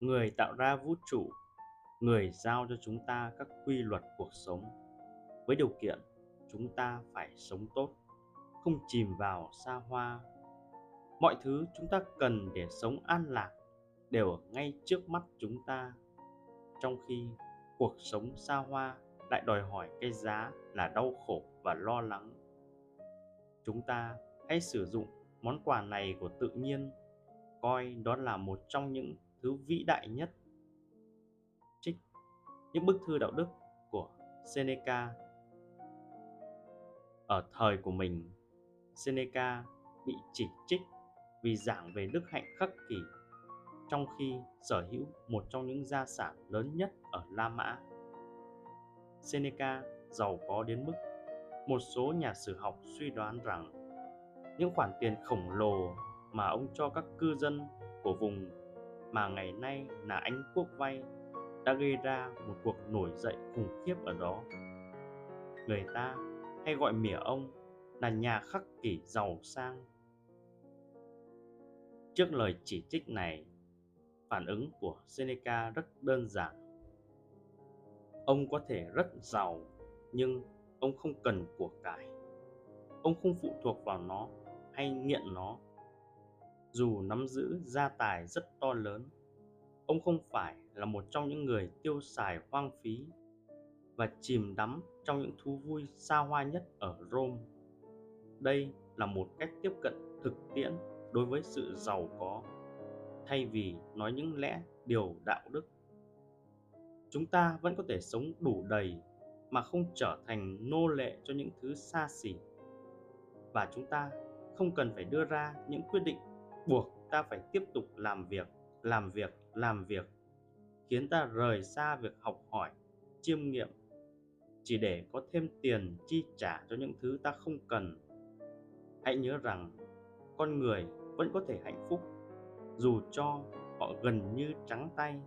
người tạo ra vũ trụ, người giao cho chúng ta các quy luật cuộc sống. Với điều kiện, chúng ta phải sống tốt, không chìm vào xa hoa. Mọi thứ chúng ta cần để sống an lạc đều ở ngay trước mắt chúng ta. Trong khi cuộc sống xa hoa lại đòi hỏi cái giá là đau khổ và lo lắng. Chúng ta hãy sử dụng món quà này của tự nhiên, coi đó là một trong những thứ vĩ đại nhất trích, những bức thư đạo đức của seneca ở thời của mình, seneca bị chỉ trích vì giảng về đức hạnh khắc kỷ, trong khi sở hữu một trong những gia sản lớn nhất ở La Mã. Seneca giàu có đến mức một số nhà sử học suy đoán rằng những khoản tiền khổng lồ mà ông cho các cư dân của vùng mà ngày nay là Anh quốc vay đã gây ra một cuộc nổi dậy khủng khiếp ở đó. Người ta hay gọi mỉa ông là nhà khắc kỷ giàu sang. Trước lời chỉ trích này, phản ứng của Seneca rất đơn giản. Ông có thể rất giàu, nhưng ông không cần của cải. Ông không phụ thuộc vào nó hay nghiện nó. Dù nắm giữ gia tài rất to lớn, ông không phải là một trong những người tiêu xài hoang phí và chìm đắm trong những thú vui xa hoa nhất ở Rome. Đây là một cách tiếp cận thực tiễn đối với sự giàu có thay vì nói những lẽ điều đạo đức chúng ta vẫn có thể sống đủ đầy mà không trở thành nô lệ cho những thứ xa xỉ và chúng ta không cần phải đưa ra những quyết định buộc ta phải tiếp tục làm việc làm việc làm việc, khiến ta rời xa việc học hỏi, chiêm nghiệm, chỉ để có thêm tiền chi trả cho những thứ ta không cần. Hãy nhớ rằng, con người vẫn có thể hạnh phúc dù cho họ gần như trắng tay.